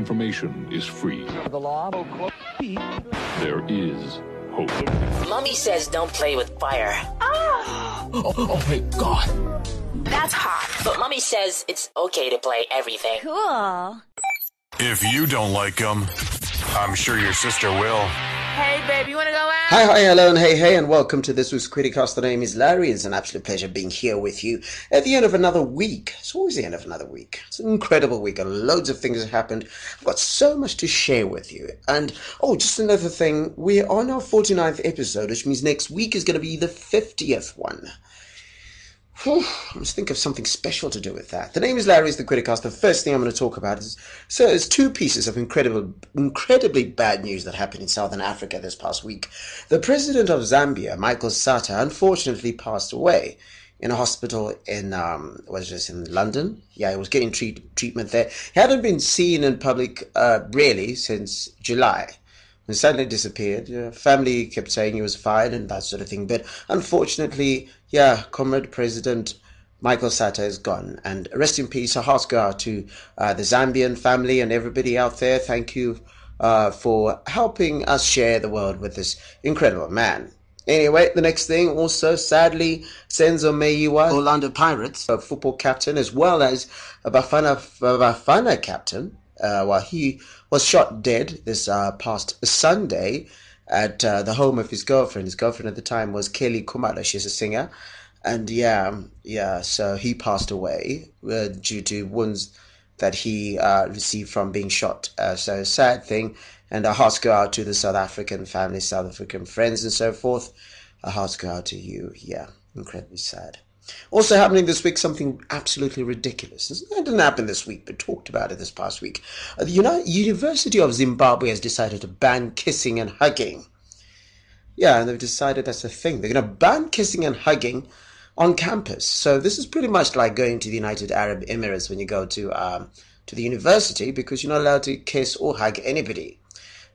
information is free. The law. There is hope. Mummy says don't play with fire. Oh. oh, oh my god. That's hot. But Mummy says it's okay to play everything. Cool. If you don't like them, I'm sure your sister will. Hey, babe, you want to go out? Hi, hi, hello, and hey, hey, and welcome to this week's Criticast. The name is Larry. It's an absolute pleasure being here with you at the end of another week. It's always the end of another week. It's an incredible week, and loads of things have happened. I've got so much to share with you. And, oh, just another thing, we're on our 49th episode, which means next week is going to be the 50th one. Whew, must think of something special to do with that. The name is Larry's the Criticast. The first thing I'm going to talk about is so there's two pieces of incredible, incredibly bad news that happened in Southern Africa this past week. The president of Zambia, Michael Sata, unfortunately passed away in a hospital in um, was this in London? Yeah, he was getting treat, treatment there. He hadn't been seen in public uh, really since July and suddenly disappeared. Family kept saying he was fine and that sort of thing. But unfortunately, yeah, Comrade President Michael Sata is gone. And rest in peace. A hearts go out to uh, the Zambian family and everybody out there. Thank you uh, for helping us share the world with this incredible man. Anyway, the next thing also, sadly, Senzo Meyiwa, Orlando Pirates, a football captain, as well as a Bafana, Bafana captain, uh, while he was shot dead this uh, past Sunday at uh, the home of his girlfriend. His girlfriend at the time was Kelly Khumalo. She's a singer. And yeah, yeah, so he passed away uh, due to wounds that he uh, received from being shot. Uh, so sad thing. And our hearts go out to the South African family, South African friends, and so forth. Our hearts go out to you. Yeah, incredibly sad. Also happening this week, something absolutely ridiculous. It didn't happen this week, but talked about it this past week. Uh, the Uni- University of Zimbabwe has decided to ban kissing and hugging. Yeah, and they've decided that's a thing. They're going to ban kissing and hugging on campus. So this is pretty much like going to the United Arab Emirates when you go to um, to the university because you're not allowed to kiss or hug anybody.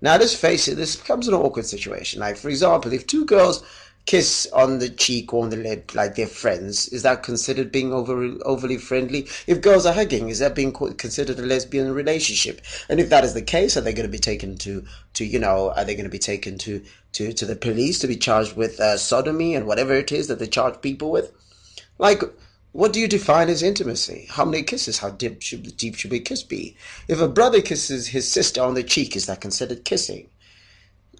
Now, let's face it, this becomes an awkward situation. Like, for example, if two girls kiss on the cheek or on the lip like they're friends, is that considered being over, overly friendly? If girls are hugging, is that being considered a lesbian relationship? And if that is the case, are they going to be taken to, to you know, are they going to be taken to, to, to the police to be charged with uh, sodomy and whatever it is that they charge people with? Like, what do you define as intimacy? How many kisses? How deep should, deep should a kiss be? If a brother kisses his sister on the cheek, is that considered kissing?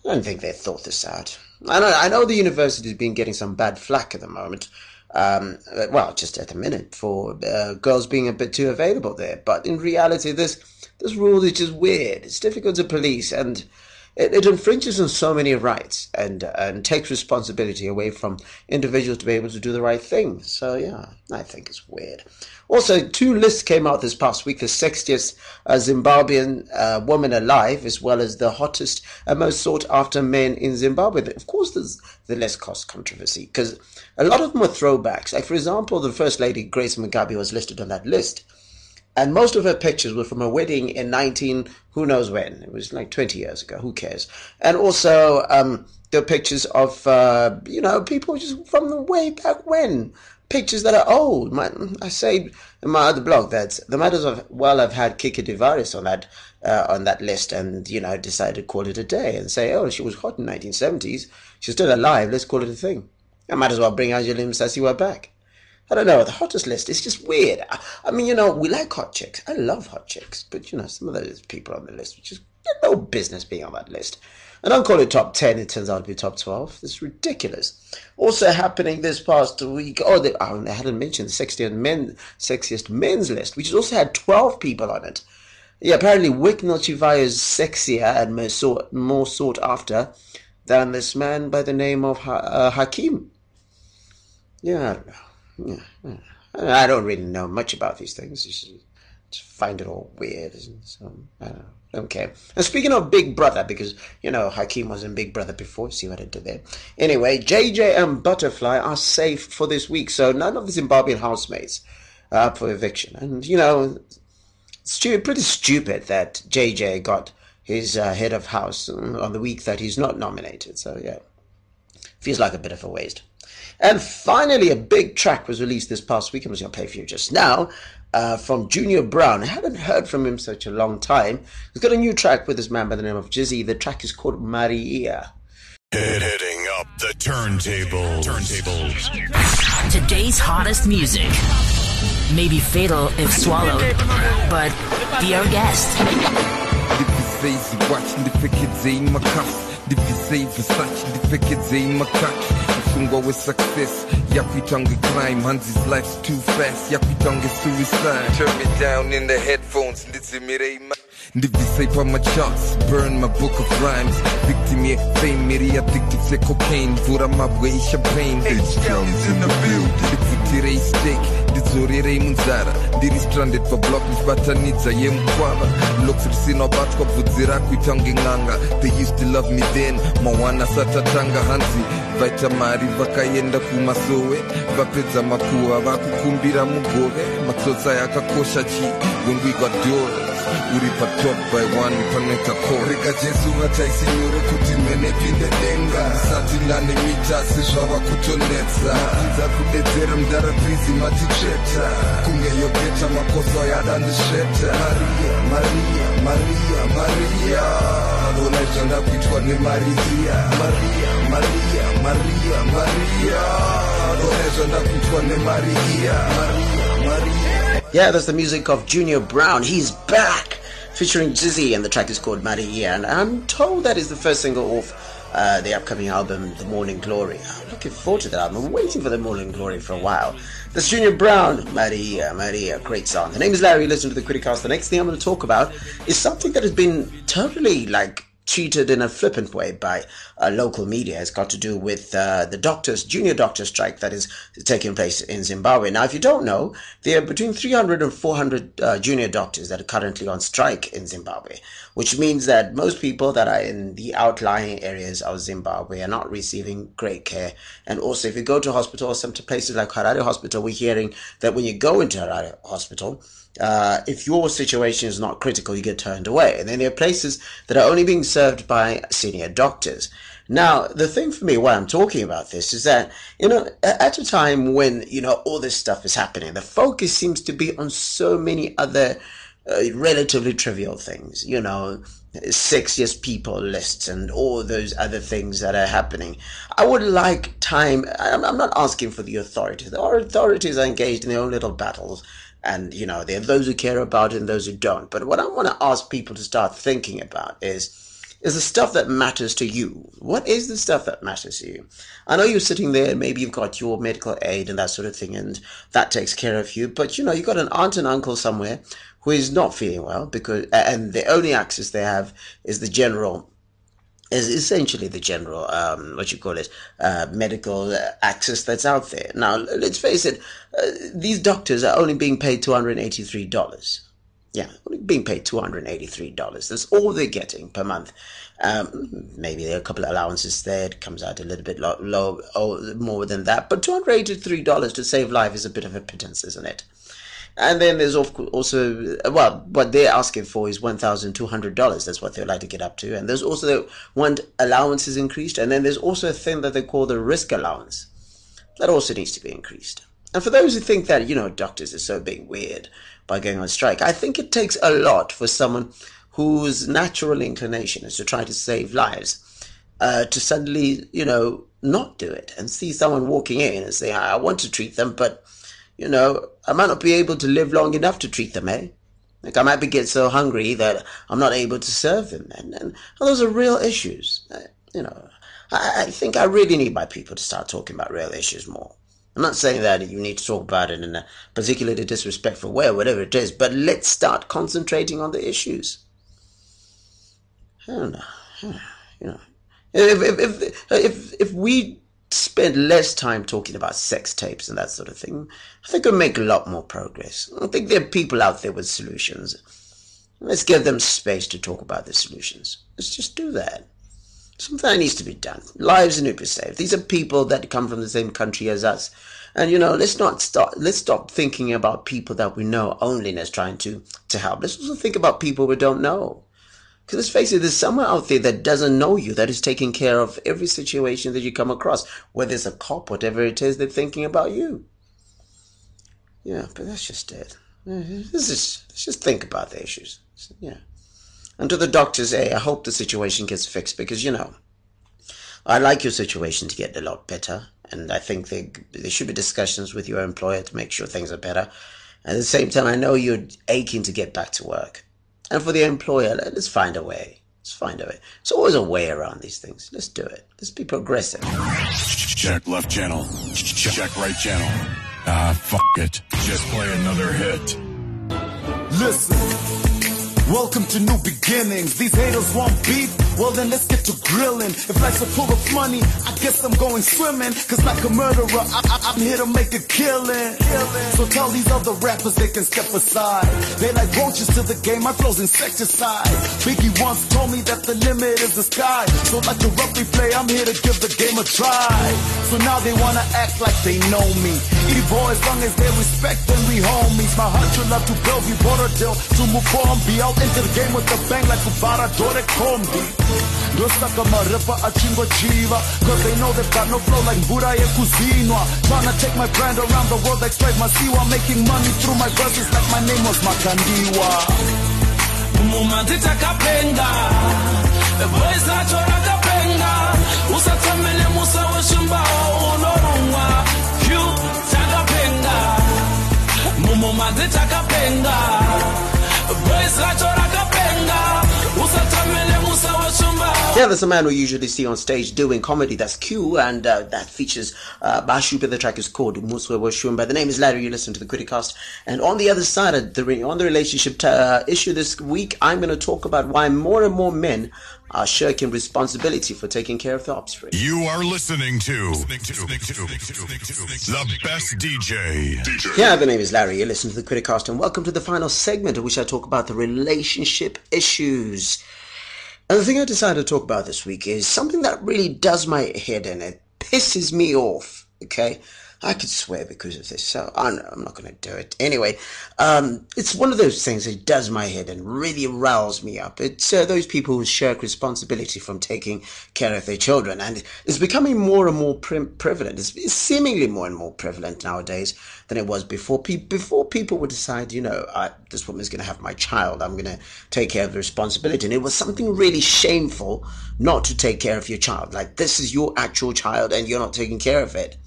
I don't think they thought this out. I know, I know the university's been getting some bad flack at the moment. Um, well, just at the minute for uh, girls being a bit too available there. But in reality, this this rule is just weird. It's difficult to police, and it, it infringes on so many rights and and takes responsibility away from individuals to be able to do the right thing. So yeah, I think it's weird. Also, two lists came out this past week: the sexiest uh, Zimbabwean uh, woman alive, as well as the hottest and most sought-after men in Zimbabwe. Of course, there's the less cost controversy because a lot of them were throwbacks. Like, for example, the First Lady Grace Mugabe was listed on that list. And most of her pictures were from a wedding in 19, who knows when. It was like 20 years ago. Who cares? And also, um, are pictures of, uh, you know, people just from the way back when. Pictures that are old. My, I say in my other blog that the matters of well I've had Kiki Divaris on that uh, on that list, and you know decided to call it a day and say, oh, she was hot in 1970s. She's still alive. Let's call it a thing. I might as well bring Angelina Musasiwa back. I don't know, the hottest list is just weird. I, I, mean, you know, we like hot chicks. I love hot chicks. But, you know, some of those people on the list, which is no business being on that list. And don't call it top 10, it turns out to be top 12. It's ridiculous. Also happening this past week, oh, they, oh, I hadn't mentioned the sexiest, men, sexiest men's list, which also had 12 people on it. Yeah, apparently Wicknell Chivayo is sexier and more sought, more sought after than this man by the name of ha- uh, Hakim. Yeah, I don't. I really know much about these things. Just, just find it all weird. So I don't, don't care. And speaking of Big Brother, because you know Hakeem was in Big Brother before. See what I did there. Anyway, JJ and Butterfly are safe for this week, so none of the Zimbabwean housemates are up for eviction. And you know, it's pretty stupid that JJ got his uh, head of house on the week that he's not nominated. So yeah, feels like a bit of a waste. And finally, a big track was released this past week. I'm just going to play for you just now. uh, from Junior Brown. I haven't heard from him such a long time. He's got a new track with this man by the name of Jizzy. The track is called Maria. Hitting up the turntables. Turntables. Today's hottest music. May be fatal if swallowed, but be our guest. Divisei watch ndifikidzei makasi divisei versace ndifikidzei makaki msungwa we success. Yakuitange crime hanzi's life's too fast. Yakuitange suicide. Turn me down in the headphones ndidzimirei ma ndivisei pamacharts burn my book of rhymes. Victim ye fame iri addicted se cocaine. Mvura mabwe ishampagne H-Town is the ndidzorerei munzara ndiri stranded pablock ndichibatanidza yemukwava looks risina batwa bvudzi rakuita kunge n'anga they used to love me then mawana asati atanga hanzi. Vaita mari vakaenda kumasowe. Vapedza makuhwa vakukumbira mugove. Matsotsa yakakosha chi when we got doors uripa top by one paneka korika jesu ngachaisinyure kuti mhenepinde denga. Satilane mitasi zvava kutonetsa tidza kudedzera mudharapizi maticheta kunge yopeta makoso yadandisveta mariya mariya mariya mariya ona zvandakuitwa nemariya mariya mariya mariya mariya ona zvandakuitwa nemariya mariya Yeah, that's the music of Junior Brown. He's back, featuring Jizzy, and the track is called Maria. And I'm told that is the first single off uh, the upcoming album, The Morning Glory. I'm looking forward to that album. I'm waiting for The Morning Glory for a while. That's Junior Brown, Maria, Maria, great song. The name is Larry. Listen to the Criticast. The next thing I'm going to talk about is something that has been totally like treated in a flippant way by uh, local media. It's got to do with uh, the doctors, junior doctor strike that is taking place in Zimbabwe. Now, if you don't know, there are between 300 and 400 uh, junior doctors that are currently on strike in Zimbabwe, which means that most people that are in the outlying areas of Zimbabwe are not receiving great care. And also, if you go to hospital or some places like Harare Hospital, we're hearing that when you go into Harare Hospital, uh, if your situation is not critical, you get turned away. And then there are places that are only being served by senior doctors. Now, the thing for me, why I'm talking about this is that, you know, at a time when, you know, all this stuff is happening, the focus seems to be on so many other uh, relatively trivial things, you know, sexiest people lists and all those other things that are happening. I would like time, I'm, I'm not asking for the authorities. The authorities are engaged in their own little battles and you know there are those who care about it and those who don't. But what i want to ask people to start thinking about is is the stuff that matters to you. What is the stuff that matters to you? I know you're sitting there maybe you've got your medical aid and that sort of thing and that takes care of you. But you know you've got an aunt and uncle somewhere who is not feeling well because and the only access they have is the general is essentially the general, um, what you call it, uh, medical access that's out there. Now, let's face it, uh, these doctors are only being paid $283. Yeah, only being paid $283. That's all they're getting per month. Um, maybe there are a couple of allowances there. It comes out a little bit low, low oh, more than that. But $283 to save life is a bit of a pittance, isn't it? And then there's also, well, what they're asking for is $1,200. That's what they'd like to get up to. And there's also the one allowance is increased. And then there's also a thing that they call the risk allowance. That also needs to be increased. And for those who think that, you know, doctors are so being weird by going on strike, I think it takes a lot for someone whose natural inclination is to try to save lives uh, to suddenly, you know, not do it and see someone walking in and say, I want to treat them, but you know, I might not be able to live long enough to treat them, eh? Like I might be get so hungry that I'm not able to serve them, and, and those are real issues. Uh, you know, I, I think I really need my people to start talking about real issues more. I'm not saying that you need to talk about it in a particularly disrespectful way or whatever it is, but let's start concentrating on the issues. I don't know. You know, if if if if, if we spend less time talking about sex tapes and that sort of thing, I think we'll make a lot more progress. I think there are people out there with solutions. Let's give them space to talk about the solutions. Let's just do that. Something needs to be done. Lives need to be saved. These are people that come from the same country as us. And you know, let's not stop let's stop thinking about people that we know only as trying to to help. Let's also think about people we don't know. Because let's face it, there's someone out there that doesn't know you, that is taking care of every situation that you come across, whether it's a cop, whatever it is, they're thinking about you. Yeah, but that's just it. Let's just, let's just think about the issues. Yeah. And to the doctors, hey, I hope the situation gets fixed because, you know, I like your situation to get a lot better. And I think they, there should be discussions with your employer to make sure things are better. At the same time, I know you're aching to get back to work. And for the employer, let's find a way. Let's find a way. There's always a way around these things. Let's do it. Let's be progressive. Check left channel. Check right channel. Ah, fuck it. Just play another hit. Listen. Welcome to new beginnings. These haters want beef. Well, then let's get to grilling. If life's a pool of money, I guess I'm going swimming. Cause like a murderer, I, am here to make a killing. So tell these other rappers they can step aside. They like roaches to the game, my flow's insecticide. Biggie once told me that the limit is the sky. So like the roughly play, I'm here to give the game a try. So now they wanna act like they know me. Evil as long as they respect and we homies. My heart should love to build, we a deal to move on, be out into the game with the bang like Kubara Dore Kombi. Ndosaka maripa achingo chiva. Cause they know they've got no flow like Buddha Kuzinwa Trying to take my brand around the world like Slave Masiwa Making money through my verses like my name was Makandiwa. Mumati takapenga Voice nacho rakapenga Usatamele musa weshimba unorungwa. Q takapenga Mumati takapenga yeah, there's a man we usually see on stage doing comedy. That's Q, and uh, that features uh, Bashupa. The track is called Muswe Washumba. The name is Larry. You listen to the Criticast. And on the other side of the on the relationship uh, issue this week, I'm going to talk about why more and more men are shirking responsibility for taking care of the offspring. You are listening to, the best DJ. Yeah, the name is Larry. You listen to the Criticast, and welcome to the final segment in which I talk about the relationship issues. And the thing I decided to talk about this week is something that really does my head in. It pisses me off. Okay, I could swear because of this, so I I'm not going to do it. Anyway, um, it's one of those things that does my head and really riles me up. It's uh, those people who shirk responsibility from taking care of their children, and it's becoming more and more pre- prevalent. It's, it's, seemingly more and more prevalent nowadays than it was before. Pe- before people would decide, you know, I, this woman's going to have my child, I'm going to take care of the responsibility, and it was something really shameful not to take care of your child. Like this is your actual child, and you're not taking care of it.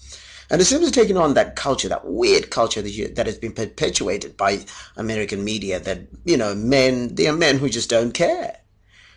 And it seems to taking on that culture, that weird culture that, you, that has been perpetuated by American media that, you know, men, they are men who just don't care.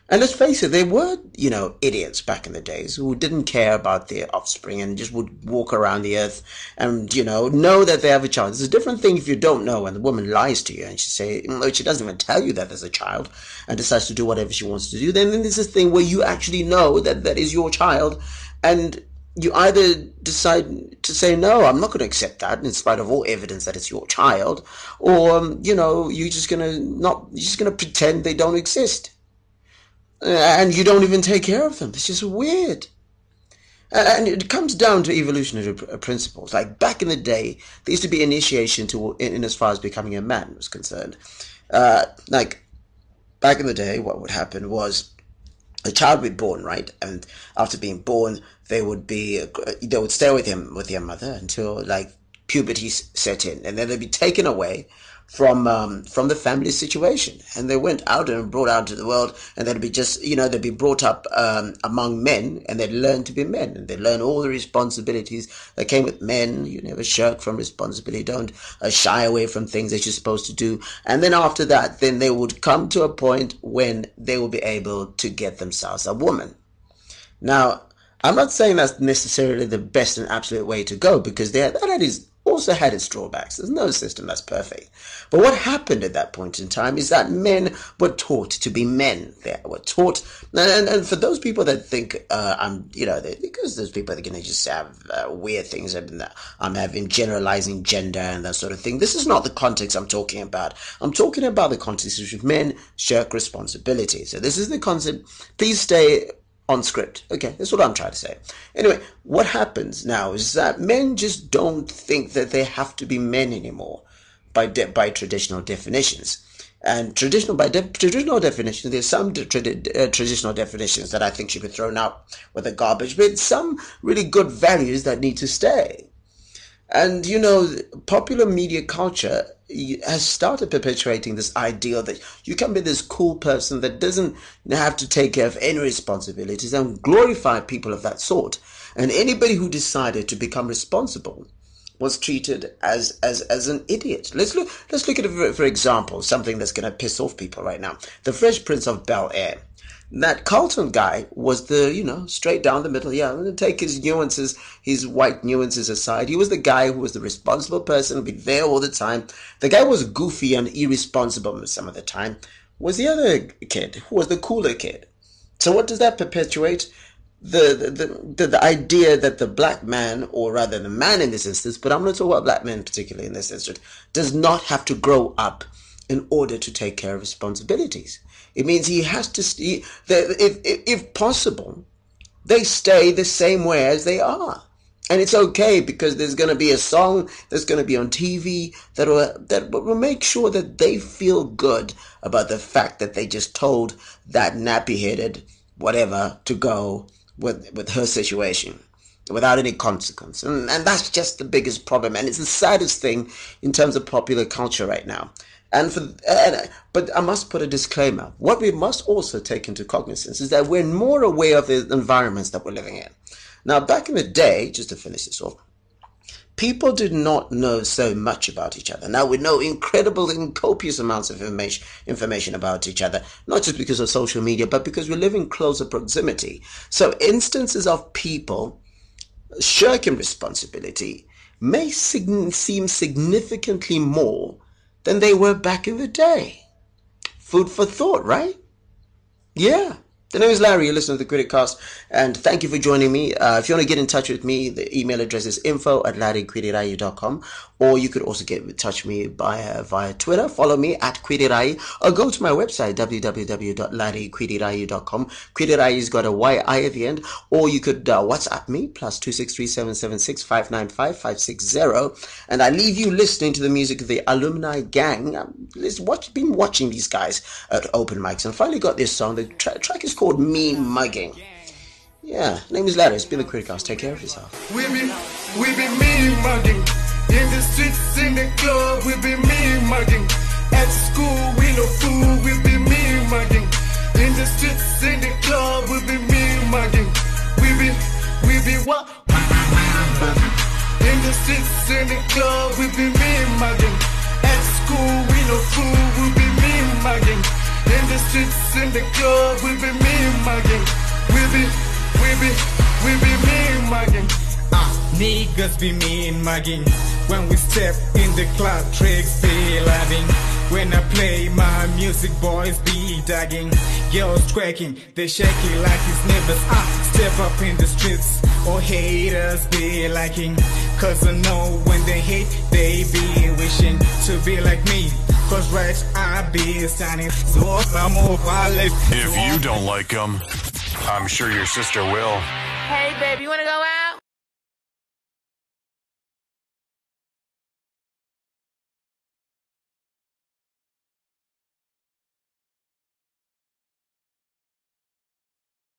And let's face it, there were, you know, idiots back in the days who didn't care about their offspring and just would walk around the earth and, you know, know that they have a child. It's a different thing if you don't know and the woman lies to you and she say, mm, she doesn't even tell you that there's a child and decides to do whatever she wants to do. Then, then there's this thing where you actually know that that is your child and you either decide to say no i'm not going to accept that in spite of all evidence that it's your child or um, you know you're just going to not you're just going to pretend they don't exist. And you don't even take care of them. It's just weird. And it comes down to evolutionary principles. Like back in the day there used to be initiation to in, as far as becoming a man was concerned. Uh, like back in the day what would happen was a child would be born, right? And after being born, they would be they would stay with him with their mother until like puberty set in, and then they'd be taken away from um, from the family situation, and they went out and brought out to the world, and they'd be just you know they'd be brought up um, among men, and they'd learn to be men, and they'd learn all the responsibilities that came with men. You never shirk from responsibility, don't uh, shy away from things that you're supposed to do, and then after that, then they would come to a point when they will be able to get themselves a woman. Now, I'm not saying that's necessarily the best and absolute way to go because there, that is also had its drawbacks. There's no system that's perfect. But what happened at that point in time is that men were taught to be men. They were taught, and, and for those people that think uh, I'm, you know, because those people are going to just have uh, weird things. I'm having generalizing gender and that sort of thing. This is not the context I'm talking about. I'm talking about the context in which men shirk responsibility. So this is the concept. Please stay on script. Okay, that's what I'm trying to say. Anyway, what happens now is that men just don't think that they have to be men anymore by de- by traditional definitions. And traditional by de- traditional definitions, there's some de- uh, traditional definitions that I think should be thrown out with the garbage, but some really good values that need to stay. And you know, popular media culture has started perpetuating this idea that you can be this cool person that doesn't have to take care of any responsibilities and glorify people of that sort. And anybody who decided to become responsible was treated as as as an idiot. Let's look let's look at for example, something that's going to piss off people right now. The Fresh Prince of Bel Air that Carlton guy was the, you know, straight down the middle. Yeah, I'm going to take his nuances, his white nuances aside. He was the guy who was the responsible person, be there all the time. The guy was goofy and irresponsible some of the time. Was the other kid who was the cooler kid. So what does that perpetuate? The, the, the, the idea that the black man, or rather the man in this instance, but I'm not talking about black men particularly in this instance, does not have to grow up in order to take care of responsibilities. It means he has to, stay, if, if, possible, they stay the same way as they are. And it's okay because there's going to be a song that's going to be on TV that will, that will make sure that they feel good about the fact that they just told that nappy headed whatever to go with, with her situation without any consequence. And, and that's just the biggest problem. And it's the saddest thing in terms of popular culture right now. And for, and, but I must put a disclaimer. What we must also take into cognizance is that we're more aware of the environments that we're living in. Now, back in the day, just to finish this off, people did not know so much about each other. Now we know incredible and copious amounts of information, information about each other, not just because of social media, but because we live in closer proximity. So instances of people shirking responsibility may sig- seem significantly more than they were back in the day. Food for thought, right? Yeah. The name is Larry. You're listening to the Criticast, and thank you for joining me. Uh, if you want to get in touch with me, the email address is info at larryquidirayu.com, or you could also get in touch me via, via Twitter. Follow me at Quidirai, or go to my website, www.larryquidirayu.com. Quidirai's got a Y-I at the end, or you could uh, WhatsApp me, plus 263-776-595-560, and I leave you listening to the music of the Alumni Gang. I've watch, been watching these guys at open mics, and finally got this song. The tra- track is called Me Mugging. Yeah, name is Larry. It's been the Criticast. Take care of yourself. We be, we be me mugging. We be me mugging. At school, we no fool, we be me mugging. In the streets, in the club, we be me mugging. We be, we be what? In the streets, in the club, we be me mugging. At school, we no fool, we be me mugging. In the streets, in the club, we be me mugging. We be, we be, we be me mugging. Ah, niggas be mean mugging. When we step in the club, tricks be loving. When I play my music, boys be dagging. Girls twerking, they shake it like it's neighbors. Ah, step up in the streets, or haters be liking. Cause I know when they hate, they be wishing to be like me. Cause right, I be standing. So I'm over If you don't like them, I'm sure your sister will. Hey, babe, you wanna go out?